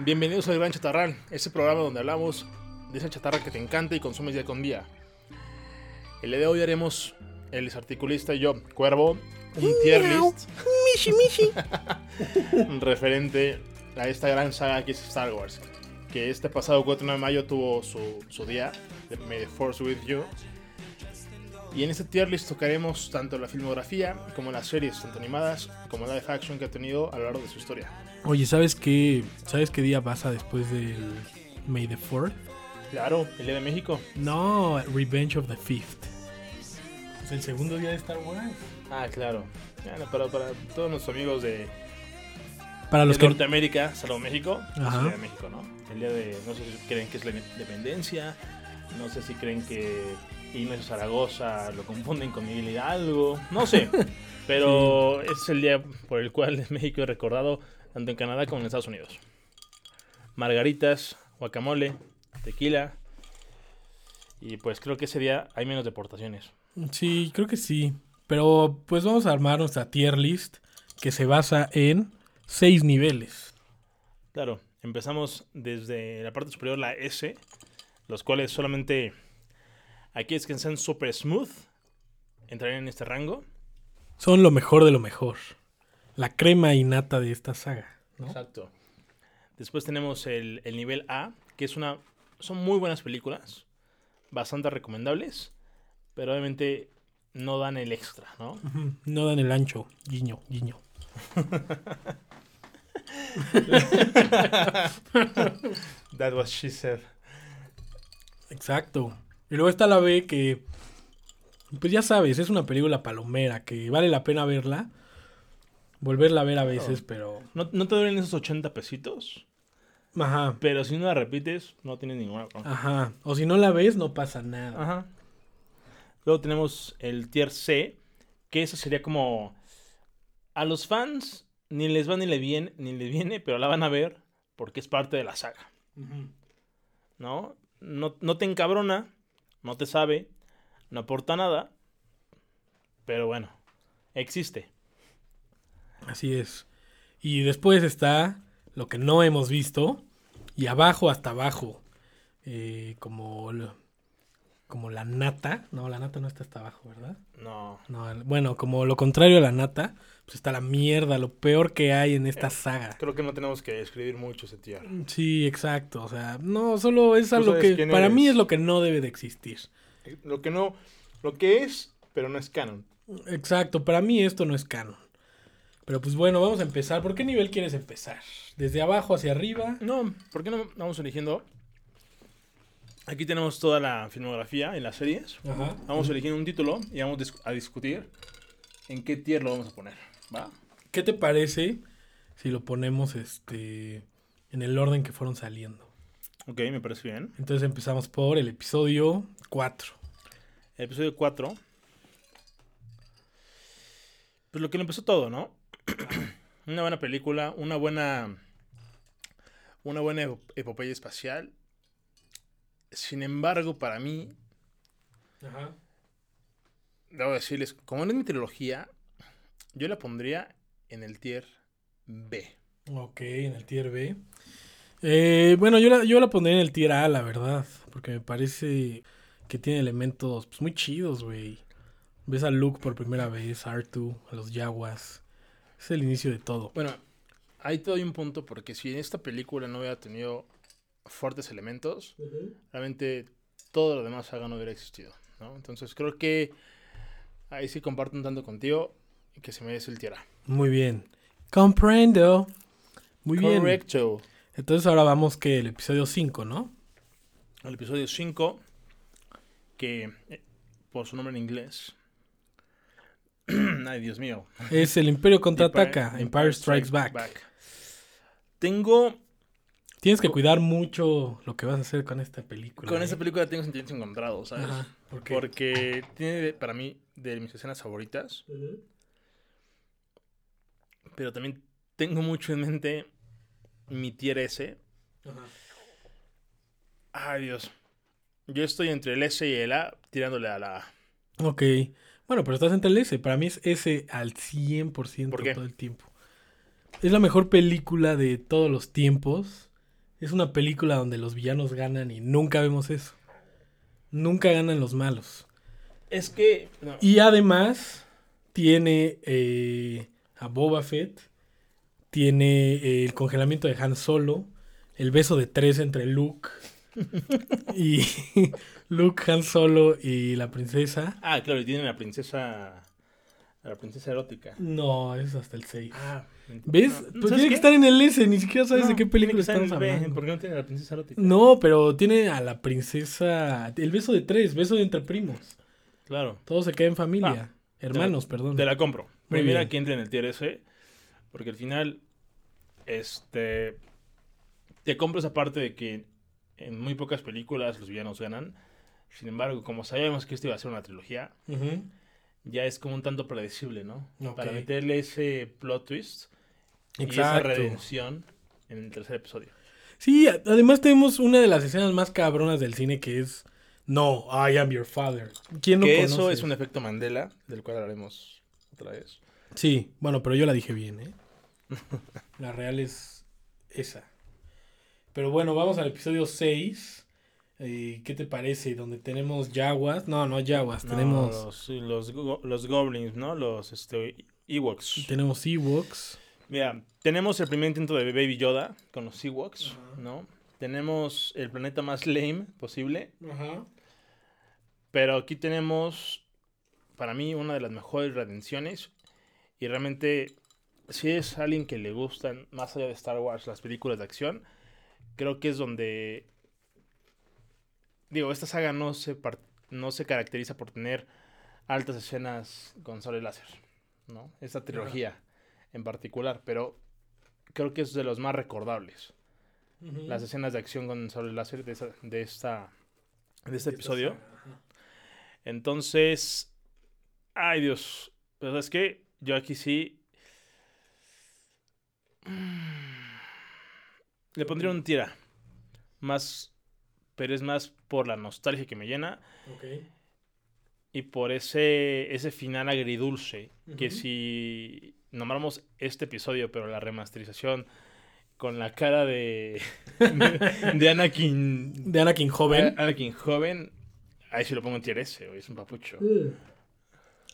Bienvenidos al Gran Chatarral, ese programa donde hablamos de esa chatarra que te encanta y consumes día con día. El día de hoy haremos, el desarticulista y yo, Cuervo, un tier list Mishi, mishi. referente a esta gran saga que es Star Wars. Que este pasado 4 de mayo tuvo su, su día, de May the Force with You. Y en este tier list tocaremos tanto la filmografía como las series, tanto animadas como live action que ha tenido a lo largo de su historia. Oye, ¿sabes qué? ¿Sabes qué día pasa después del May the 4th? Claro, el Día de México. No, Revenge of the Fifth. Es el segundo día de Star Wars. Ah, claro. Bueno, pero para todos nuestros amigos de, Para los de que Norteamérica, salvo México, es Ajá. el Día de México, ¿no? El día de, no sé si creen que es la independencia, no sé si creen que Ignacio Zaragoza lo confunden con Miguel Hidalgo, no sé, pero es el día por el cual México es recordado tanto en Canadá como en Estados Unidos. Margaritas, guacamole, tequila, y pues creo que ese día hay menos deportaciones. Sí, creo que sí. Pero pues vamos a armar nuestra tier list que se basa en seis niveles. Claro, empezamos desde la parte superior, la S, los cuales solamente aquellos que sean super smooth entrarían en este rango. Son lo mejor de lo mejor. La crema innata de esta saga. ¿no? Exacto. Después tenemos el, el nivel A, que es una. Son muy buenas películas, bastante recomendables, pero obviamente no dan el extra, ¿no? No dan el ancho. Guiño, guiño. That was she said. Exacto. Y luego está la B que, pues ya sabes, es una película palomera que vale la pena verla. Volverla a ver a veces, pero... ¿No, no te duelen esos 80 pesitos? Ajá, Pero si no la repites, no tienes ninguna. bronca. ajá. O si no la ves, no pasa nada. Ajá. Luego tenemos el tier C, que eso sería como a los fans ni les va ni le viene, ni le viene, pero la van a ver porque es parte de la saga. ¿no? No, no te encabrona, no te sabe, no aporta nada, pero bueno, existe. Así es. Y después está lo que no hemos visto. Y abajo hasta abajo. eh, como, como la nata. No, la nata no está hasta abajo, ¿verdad? No. No, bueno, como lo contrario a la nata, pues está la mierda, lo peor que hay en esta saga. Creo que no tenemos que escribir mucho ese. Sí, exacto. O sea, no, solo es algo que para mí es lo que no debe de existir. Lo que no, lo que es, pero no es canon. Exacto, para mí esto no es canon. Pero pues bueno, vamos a empezar. ¿Por qué nivel quieres empezar? ¿Desde abajo hacia arriba? No, ¿por qué no vamos eligiendo? Aquí tenemos toda la filmografía en las series. Ajá. Vamos eligiendo un título y vamos a discutir en qué tier lo vamos a poner. ¿Va? ¿Qué te parece si lo ponemos este en el orden que fueron saliendo? Ok, me parece bien. Entonces empezamos por el episodio 4. El episodio 4. Pues lo que lo empezó todo, ¿no? una buena película, una buena. Una buena epo- epopeya espacial. Sin embargo, para mí, Ajá. debo decirles, como no es mi trilogía, yo la pondría en el tier B. Ok, en el tier B. Eh, bueno, yo la, yo la pondría en el tier A, la verdad. Porque me parece que tiene elementos pues, muy chidos, güey. Ves a Luke por primera vez, a R2, a los Yaguas. Es el inicio de todo. Bueno, ahí te doy un punto porque si esta película no hubiera tenido fuertes elementos, realmente todo lo demás saga no hubiera existido, ¿no? Entonces creo que ahí sí comparto un tanto contigo y que se merece el tierra. Muy bien. Comprendo. Muy bien. Correcto. Entonces ahora vamos que el episodio 5, ¿no? El episodio 5, que eh, por su nombre en inglés. Ay, Dios mío. Es el Imperio contraataca, Empire- Empire, Strikes Back. Tengo Tienes que cuidar mucho lo que vas a hacer con esta película. Con ¿eh? esta película tengo sentimientos encontrados, ¿sabes? Ajá. ¿Por qué? Porque tiene para mí de mis escenas favoritas, pero también tengo mucho en mente mi tier S. Ajá. Ay, Dios. Yo estoy entre el S y el A tirándole a la A. Ok. Bueno, pero estás entre el S. Para mí es S al 100% ¿Por qué? todo el tiempo. Es la mejor película de todos los tiempos. es una película donde los villanos ganan y nunca vemos eso. Nunca ganan los malos. Es que. no, Y además tiene eh, a Boba Fett, tiene eh, el congelamiento de Han Solo, el beso de tres entre Luke y Luke, Han Solo y la princesa. Ah, claro, y tienen a la princesa. a la princesa erótica. No, es hasta el 6. Ah, ¿Ves? no, pues ¿sabes tiene que estar en el S, ni siquiera sabes No, de qué película estamos hablando. ¿Por qué no tiene a la princesa erótica? No, pero tiene a la princesa. El beso de tres, beso de entre primos. Claro. Todo se queda en familia. Hermanos, perdón. Te la compro. Muy Primera bien. que entre en el tier S. Porque al final. Este. Te compro esa parte de que en muy pocas películas los villanos ganan. Sin embargo, como sabíamos que esto iba a ser una trilogía, ya es como un tanto predecible, ¿no? Para meterle ese plot twist y esa redención en el tercer episodio. Sí, además tenemos una de las escenas más cabronas del cine que es No, I am your father. ¿Quién que conoce? eso es un efecto Mandela, del cual hablaremos otra vez. Sí, bueno, pero yo la dije bien, ¿eh? la real es esa. Pero bueno, vamos al episodio 6. Eh, ¿Qué te parece? Donde tenemos Yaguas. No, no Yaguas. No, tenemos, los, los, go- los goblins, ¿no? Los este, Ewoks. tenemos Ewoks. Mira, tenemos el primer intento de Baby Yoda con los Ewoks. ¿no? Tenemos el planeta más lame posible, Ajá. pero aquí tenemos, para mí, una de las mejores redenciones. Y realmente, si es alguien que le gustan, más allá de Star Wars, las películas de acción, creo que es donde... Digo, esta saga no se, no se caracteriza por tener altas escenas con sable láser, ¿no? Esta trilogía en particular, pero creo que es de los más recordables. Las escenas de acción con sable láser de, esa- de esta, de este episodio. Entonces, ay Dios, pero es que yo aquí sí le pondría un tira, más, pero es más por la nostalgia que me llena Ok. y por ese ese final agridulce que Ujú. si nombramos este episodio, pero la remasterización con la cara de de Anakin De Anakin joven. Anakin joven, ahí sí lo pongo en tier S, es un papucho.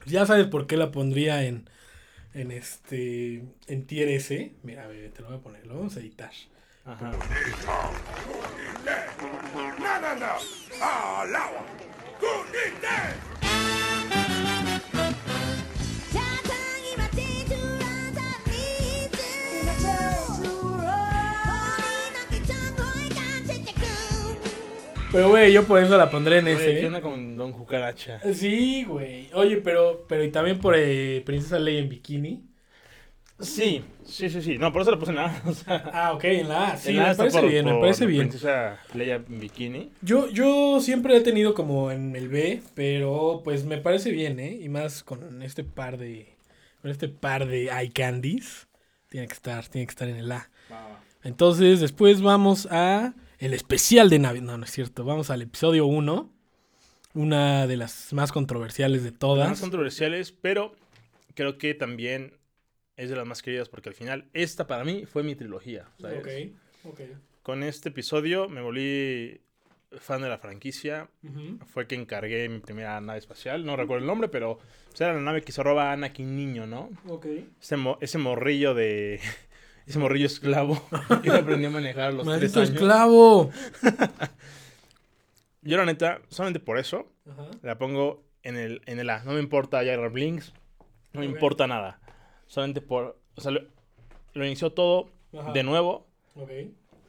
Ya sabes por qué la pondría en, en este en tier S. Mira, bebé, te lo voy a poner, lo vamos a editar. Ajá. Pero güey, yo por eso la pondré en ese. ¿Qué onda con Don Cucaracha? Sí, güey. Oye, pero pero y también por eh, Princesa Leia en bikini. Sí, sí, sí, sí. No, por eso lo puse en la A. O sea, Ah, ok, en la A. Sí, la me parece por- bien, me parece bien. Leia en bikini. Yo, yo siempre he tenido como en el B, pero pues me parece bien, ¿eh? Y más con este par de. Con este par de eye candies. Tiene que estar, tiene que estar en el A. Entonces, después vamos a el especial de Navidad. No, no es cierto. Vamos al episodio 1. Una de las más controversiales de Las todas. más controversiales, pero creo que también es de las más queridas porque al final esta para mí fue mi trilogía. ¿sabes? Ok, ok. Con este episodio me volví fan de la franquicia. Fue que encargué mi primera nave espacial. No recuerdo el nombre, pero pues, era la nave que se roba a Anakin niño, ¿no? Ok. Ese, mo- ese morrillo de... Ese morrillo esclavo. y aprendió a manejar a los tres ¡Maldito años. esclavo! Yo la neta, solamente por eso, la pongo en el, en el A. No me importa Jar Jar Blinks. No me importa nada. Solamente por... O sea, lo, lo inició todo Ajá. de nuevo. Ok.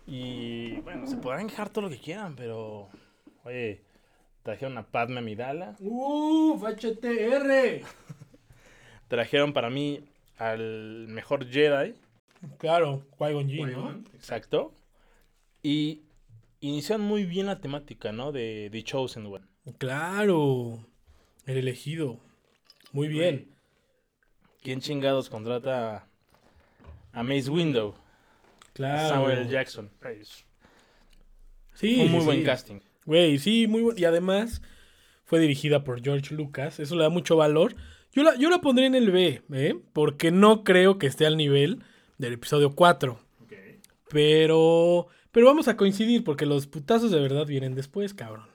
Y bueno, se podrán quejar todo lo que quieran, pero... Oye, trajeron a Padme Amidala. ¡Uf! HTR. Trajeron para mí al mejor Jedi. Claro, Qui-Gon Jinn, ¿no? Exacto. Y inician muy bien la temática, ¿no? De The Chosen One. Claro. El elegido. Muy bien. ¿Quién chingados contrata a Mace Window? Claro. Samuel Jackson. Sí, un muy sí, buen casting. Güey, sí, muy buen. Y además fue dirigida por George Lucas. Eso le da mucho valor. Yo la, yo la pondré en el B, ¿eh? Porque no creo que esté al nivel del episodio 4. Pero, Pero vamos a coincidir porque los putazos de verdad vienen después, cabrón.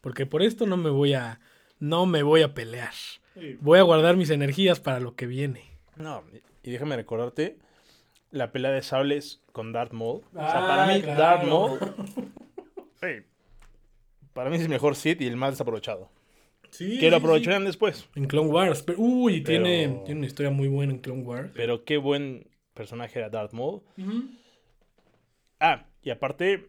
Porque por esto no me voy a no me voy a pelear. Voy a guardar mis energías para lo que viene. No, y déjame recordarte la pelea de sables con Darth Maul. o sea, Ah, para mí, claro. Darth Maul. Para mí es el mejor Sith y el más desaprovechado. Sí. Que lo sí. aprovecharán después. En Clone Wars. Pero, uy, Pero- tiene, tiene una historia muy buena en Clone Wars. Pero qué buen personaje era Darth Maul. Ah, y aparte,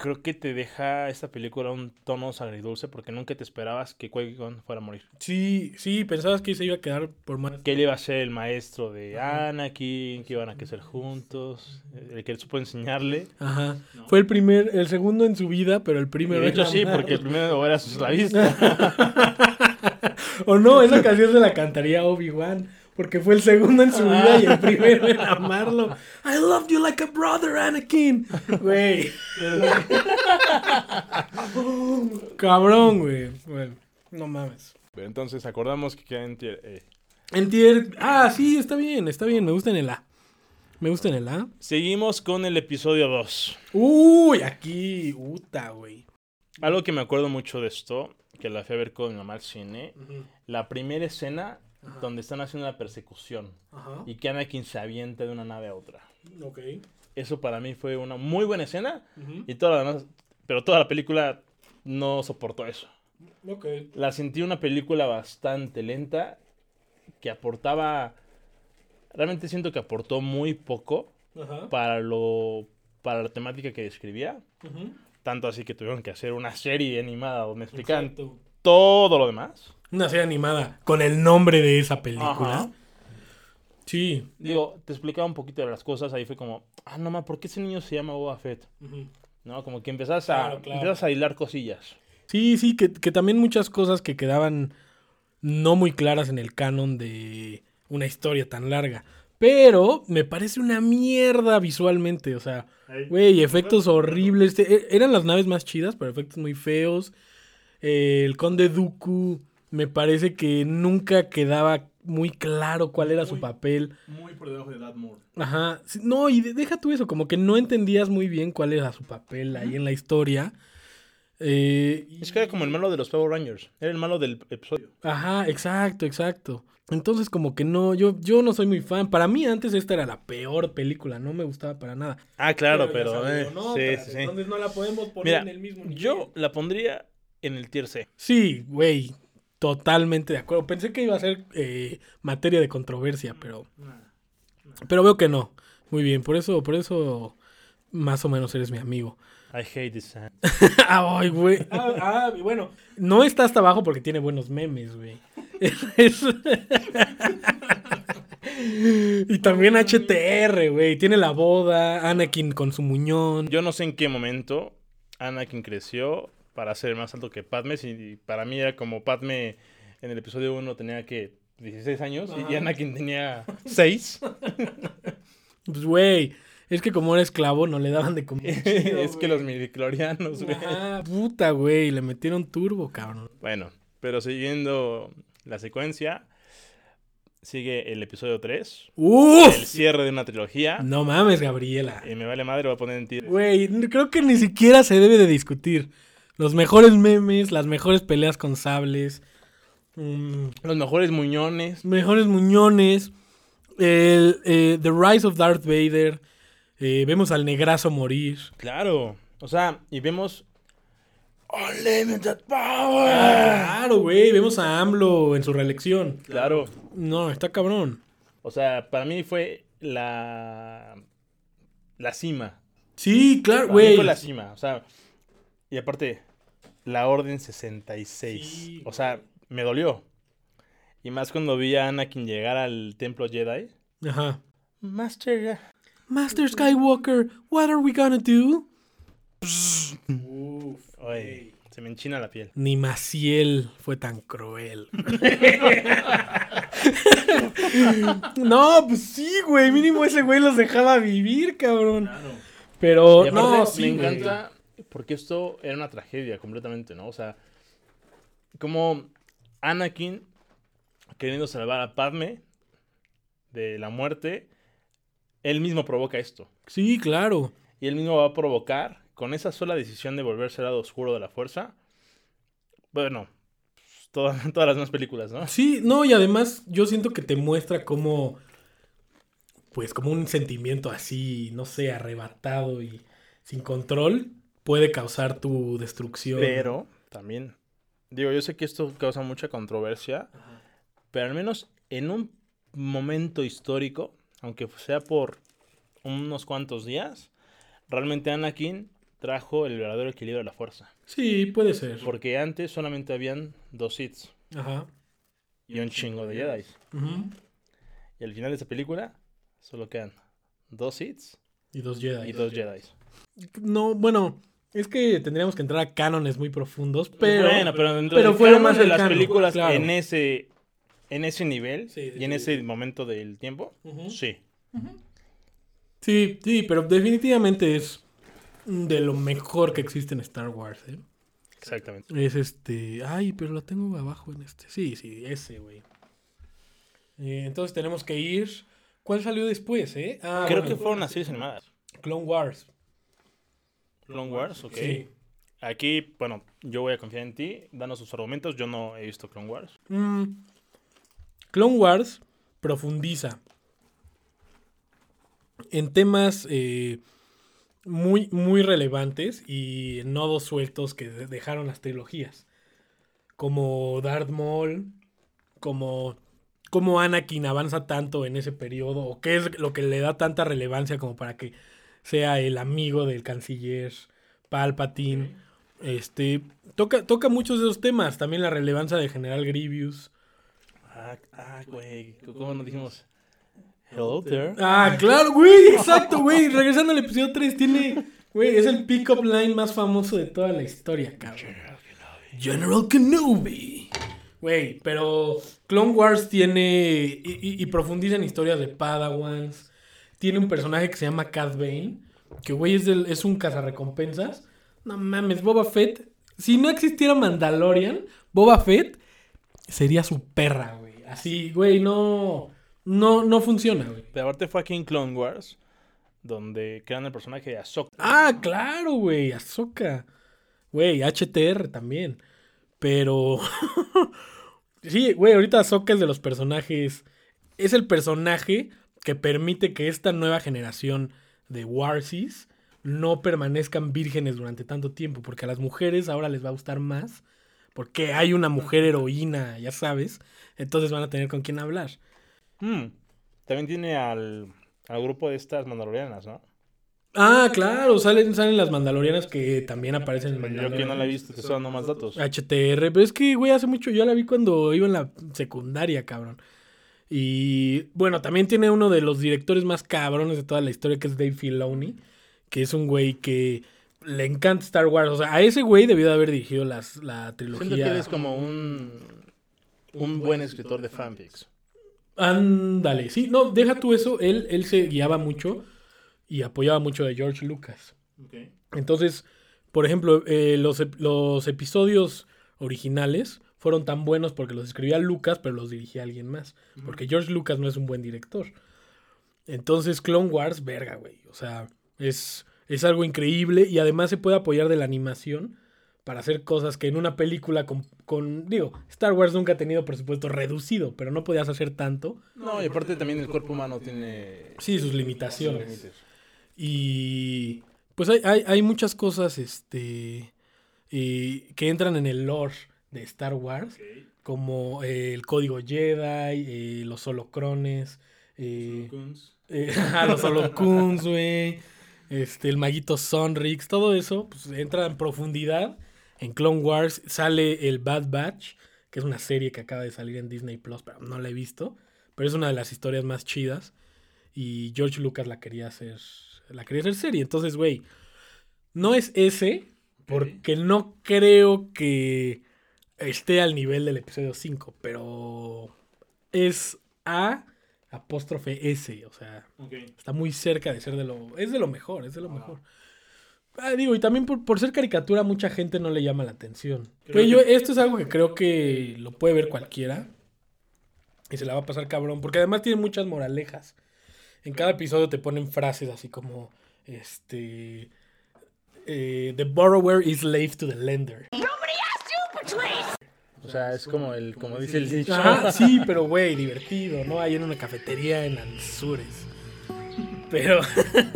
creo que te deja esta película un tono agridulce porque nunca te esperabas que Qui-Gon fuera a morir. Sí, sí, pensabas que se iba a quedar por más. Que él iba a ser el maestro de Anakin, que iban a crecer juntos, el que él supo enseñarle. Ajá. Fue el primer, el segundo en su vida, pero el primero. de hecho sí, porque el primero era su esclavista. O no, esa canción se la cantaría Obi-Wan. Porque fue el segundo en su vida y el primero en amarlo. I loved you like a brother, Anakin. Güey. Cabrón, güey. Bueno, no mames. Entonces acordamos que queda en tier- eh. En tier. Ah, sí, está bien, está bien. Me gusta en el A. Me gusta en el A. Seguimos con el episodio 2. Uy, aquí. Uta, güey. Algo que me acuerdo mucho de esto, que la fui a ver con mi mamá al cine, la primera escena donde están haciendo una persecución Ajá. y que Anakin se avienta de una nave a otra. Ok. Eso para mí fue una muy buena escena y toda la demás- pero toda la película no soportó eso. Ok. La sentí una película bastante lenta que aportaba realmente siento que aportó muy poco Ajá. para lo para la temática que describía, tanto así que tuvieron que hacer una serie animada donde explican Exacto. Todo lo demás. Una serie animada con el nombre de esa película. Ajá. Sí. Digo, te explicaba un poquito de las cosas, ahí fue como, ah, no ma, ¿por qué ese niño se llama Boba Fett? ¿No? Como que empezás a, Claro, claro. a hilar cosillas. Sí, sí, que, que también muchas cosas que quedaban no muy claras en el canon de una historia tan larga. Pero me parece una mierda visualmente, o sea, güey, efectos horribles. E- Eran las naves más chidas, pero efectos muy feos. Eh, el conde Dooku me parece que nunca quedaba muy claro cuál era su papel. Muy por debajo de Darth Maul. Ajá. No, y de- deja tú eso, como que no entendías muy bien cuál era su papel ahí en la historia. Eh, Es que era como el malo de los Power Rangers. Era el malo del episodio. Ajá, exacto, exacto. Entonces como que no, yo, yo no soy muy fan. Para mí antes esta era la peor película, no me gustaba para nada. Ah, claro, pero... salió eh, sí, sí. Entonces no la podemos poner Mira, en el mismo nivel. yo la pondría en el tier C. Sí, güey, totalmente de acuerdo. Pensé que iba a ser eh, materia de controversia, pero, pero veo que no. Muy bien, por eso, por eso más o menos eres mi amigo. I hate this sand. Ay, güey. Ah, ah, y bueno, no está hasta abajo porque tiene buenos memes, güey. Es- y también HTR, güey. Tiene la boda, Anakin con su muñón. Yo no sé en qué momento Anakin creció para ser más alto que Padme. Si para mí era como Padme en el episodio 1 tenía que 16 años y- y Ajá. Anakin tenía 6. Pues, güey, es que como era esclavo no le daban de comer. chido, es que los midiclorianos, güey. Ajá, puta, güey, le metieron turbo, cabrón. Bueno, pero siguiendo la secuencia, sigue el episodio 3, el cierre de una trilogía. No mames, Gabriela. Y me vale madre, voy a poner en ti. Güey, creo que ni siquiera se debe de discutir. Los mejores memes, las mejores peleas con sables, mm, Los mejores muñones. mejores muñones, el, eh, The Rise of Darth Vader, eh, vemos al negrazo morir. Claro. O sea, y vemos. Unlimited Power. Claro, güey, vemos a AMLO en su reelección. Claro. No, está cabrón. O sea, para mí fue la. La cima. Sí, claro, güey. fue la cima. O sea, y aparte, la Orden 66. Sí, o sea, me dolió. Y más cuando vi a Anakin llegar al templo Jedi. Ajá. Master. Master Skywalker, what are we gonna do? Oye, se me enchina la piel. Ni Maciel fue tan cruel. no, pues sí, güey. Mínimo ese güey los dejaba vivir, cabrón. Pero Y aparte, no, me sí, güey. encanta porque esto era una tragedia completamente, ¿no? O sea, como Anakin queriendo salvar a Padme de la muerte, él mismo provoca esto. Sí, claro. y él mismo va a provocar, con esa sola decisión de volverse al lado oscuro de la fuerza, bueno, pues, todas, todas las demás películas, ¿no? Sí, no, y además yo siento que te muestra cómo, pues como un sentimiento así, no sé, arrebatado y sin control puede causar tu destrucción. Pero también, digo, yo sé que esto causa mucha controversia, pero al menos en un momento histórico, aunque sea por unos cuantos días, realmente Anakin trajo el verdadero equilibrio de la fuerza. Sí, puede ser. Porque antes solamente habían dos Sith Ajá. y un chingo de Jedi. Ujú. Y al final de esta película solo quedan dos Sith Y dos Jedi. y dos Jedi. No, bueno, es que tendríamos que entrar a cánones muy profundos, pero... bueno, pero dentro pero del fue lo canon más de las películas claro. en ese en ese nivel Sí, sí, y en sí. ese momento del tiempo, sí. Sí, sí, pero definitivamente es de lo mejor que existe en Star Wars, ¿eh? Exactamente. Es este. Ay, pero lo tengo abajo en este. Sí, sí, ese, güey. Eh, entonces tenemos que ir. ¿Cuál salió después, eh? Ah, Creo bueno, que fueron las series animadas. Clone Wars. Clone Wars, ok. Sí. Aquí, bueno, yo voy a confiar en ti. Danos sus argumentos. Yo no he visto Clone Wars. Mm, Clone Wars profundiza en temas eh, muy, muy relevantes y nodos sueltos que de- dejaron las trilogías. Como Darth Maul, como, como Anakin avanza tanto en ese periodo, o qué es lo que le da tanta relevancia como para que sea el amigo del canciller Palpatine. Este, toca, toca muchos de esos temas, también la relevancia de General Grievous. Ah, ah, güey. ¿Cómo nos dijimos? Hello there. Ah, claro, güey, exacto, güey. Regresando al episodio 3, tiene, güey, es el pick-up line más famoso de toda la historia, cabrón. General Kenobi. Güey, pero Clone Wars tiene y, y- y profundiza en historias de Padawans. Tiene un personaje que se llama Cad Bane, que güey es, del- es un cazarrecompensas. No mames, Boba Fett. Si no existiera Mandalorian, Boba Fett sería su perra, güey. Así, güey, no, no, no funciona, güey. Pero aparte fue aquí en Clone Wars donde crean el personaje de Ahsoka. Ah, claro, güey, Ahsoka. Güey, HTR también. Pero. sí, güey, ahorita Ahsoka es de los personajes. Es el personaje que permite que esta nueva generación de Warsis no permanezcan vírgenes durante tanto tiempo. Porque a las mujeres ahora les va a gustar más. Porque hay una mujer heroína, ya sabes. Entonces van a tener con quién hablar. Hmm, También tiene al, al grupo de estas mandalorianas, ¿no? Ah, claro, salen, salen las mandalorianas que también aparecen en Yo Mandalorian. que no la he visto, te estoy dando más datos. HTR, pero es que, güey, hace mucho yo la vi cuando iba en la secundaria, cabrón. Y bueno, también tiene uno de los directores más cabrones de toda la historia, que es Dave Filoni, que es un güey que le encanta Star Wars. O sea, a ese güey debió de haber dirigido las, la trilogía. Siento que él es como un, un buen escritor de fanfics. Ándale, sí, no, deja tú eso. Él, él se guiaba mucho y apoyaba mucho de George Lucas. Entonces, por ejemplo, eh, los, los episodios originales fueron tan buenos porque los escribía Lucas, pero los dirigía alguien más. Porque George Lucas no es un buen director. Entonces, Clone Wars, verga, güey. O sea, es, es algo increíble y además se puede apoyar de la animación para hacer cosas que en una película con, con- digo, Star Wars nunca ha tenido presupuesto reducido, pero no podías hacer tanto. No, y aparte también el cuerpo humano tiene Sí, sus limitaciones. Y pues hay, hay, hay muchas cosas este, eh, que entran en el lore de Star Wars, como eh, el código Jedi, eh, los holocrones, eh, eh, los holocuns, güey, este, el maguito Sonrix, todo eso pues, entra en profundidad en Clone Wars. Sale el Bad Batch, que es una serie que acaba de salir en Disney Plus, pero no la he visto, pero es una de las historias más chidas. Y George Lucas la quería hacer, la quería hacer serie. Entonces, güey, no es ese, porque no creo que esté al nivel del episodio 5, pero es A apóstrofe S, o sea, está muy cerca de ser de lo... Es de lo mejor, es de lo mejor. Ah, digo, y también por, por ser caricatura mucha gente no le llama la atención. Creo Pero yo, que- esto es algo que creo que lo puede ver cualquiera. Y se la va a pasar cabrón. Porque además tiene muchas moralejas. En cada episodio te ponen frases así como... Este. eh, the borrower is slave to the lender. O sea, es como el, como dice el dicho. Sí, pero güey, divertido, ¿no? Ahí en una cafetería en Anzures. Pero,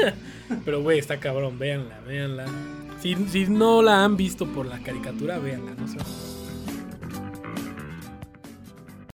pero güey, está cabrón, véanla, véanla. Si, si no la han visto por la caricatura, véanla, no sé.